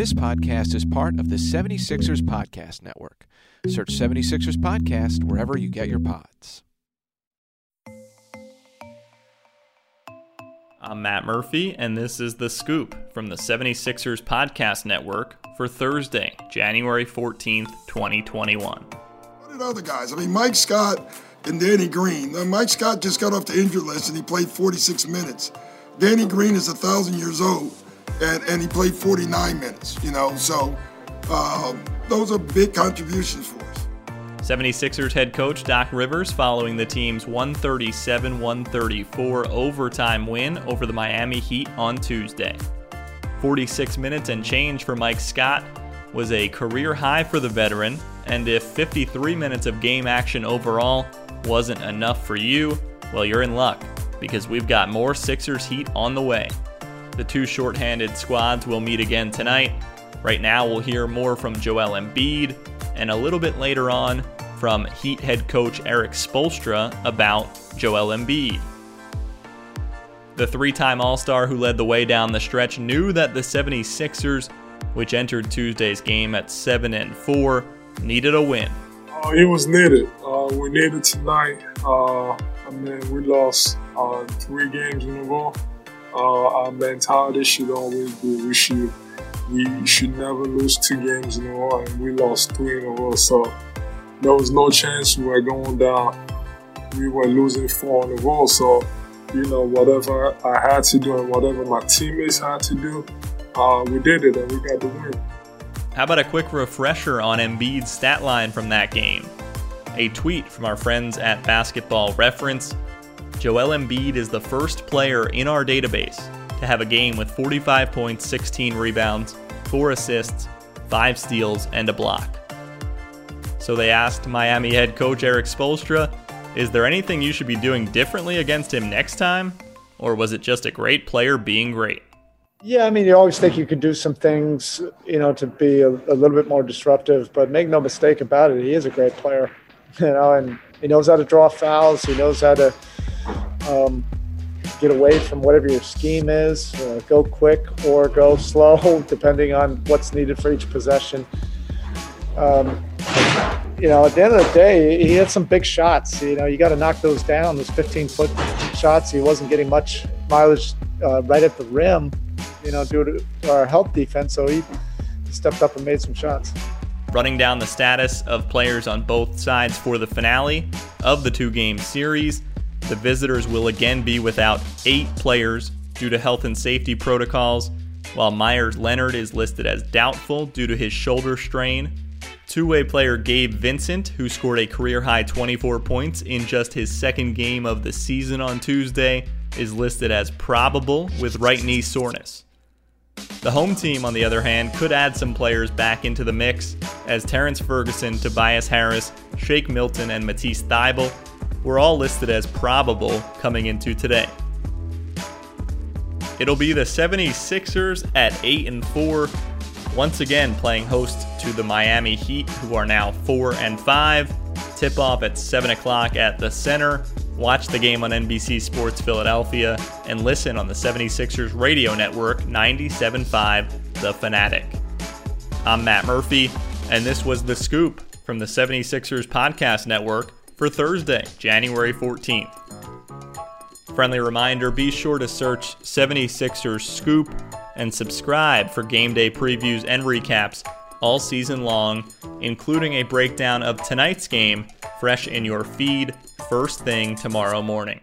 This podcast is part of the 76ers Podcast Network. Search 76ers Podcast wherever you get your pods. I'm Matt Murphy, and this is The Scoop from the 76ers Podcast Network for Thursday, January 14th, 2021. What did other guys? I mean, Mike Scott and Danny Green. Now, Mike Scott just got off the injury list and he played 46 minutes. Danny Green is a thousand years old and, and he played 49 minutes, you know, so um, those are big contributions for us. 76ers head coach Doc Rivers following the team's 137 134 overtime win over the Miami Heat on Tuesday. 46 minutes and change for Mike Scott was a career high for the veteran, and if 53 minutes of game action overall wasn't enough for you, well, you're in luck because we've got more Sixers Heat on the way. The two shorthanded squads will meet again tonight. Right now, we'll hear more from Joel Embiid, and a little bit later on from Heat head coach Erik Spoelstra about Joel Embiid. The three time All Star who led the way down the stretch knew that the 76ers, which entered Tuesday's game at 7 and 4, needed a win. Uh, it was needed. Uh, we needed tonight. Uh, I mean, we lost uh, three games in a row. Uh, our mentality should always be we should we should never lose two games in a row, and we lost three in a row. So there was no chance we were going down. We were losing four in a row. So you know, whatever I had to do and whatever my teammates had to do, uh, we did it and we got the win. How about a quick refresher on Embiid's stat line from that game? A tweet from our friends at Basketball Reference. Joel Embiid is the first player in our database to have a game with 45 points, 16 rebounds, 4 assists, 5 steals, and a block. So they asked Miami head coach Erik Spoelstra, is there anything you should be doing differently against him next time? Or was it just a great player being great? Yeah, I mean, you always think you could do some things, you know, to be a, a, little bit more disruptive, but make no mistake about it, he is a great player, you know, and he knows how to draw fouls. He knows how to um, get away from whatever your scheme is, uh, go quick or go slow, depending on what's needed for each possession. Um, you know, at the end of the day, he had some big shots. You know, you got to knock those down. Those 15 foot shots, he wasn't getting much mileage uh, right at the rim, you know, due to our help defense. So he stepped up and made some shots. Running down the status of players on both sides for the finale of the two game series, the visitors will again be without eight players due to health and safety protocols, while Meyers Leonard is listed as doubtful due to his shoulder strain. Two way player Gabe Vincent, who scored a career high 24 points in just his second game of the season on Tuesday, is listed as probable with right knee soreness. The home team, on the other hand, could add some players back into the mix, as Terrence Ferguson, Tobias Harris, Shake Milton, and Matisse Thybulle were all listed as probable coming into today. It'll be the 76ers at 8 and 4, once again playing host to the Miami Heat, who are now 4 and 5. Tip off at 7 o'clock at the center. Watch the game on NBC Sports Philadelphia and listen on the 76ers radio network 97.5 The Fanatic. I'm Matt Murphy, and this was The Scoop from the 76ers Podcast Network for Thursday, January 14th. Friendly reminder be sure to search 76ers Scoop and subscribe for game day previews and recaps all season long, including a breakdown of tonight's game fresh in your feed first thing tomorrow morning.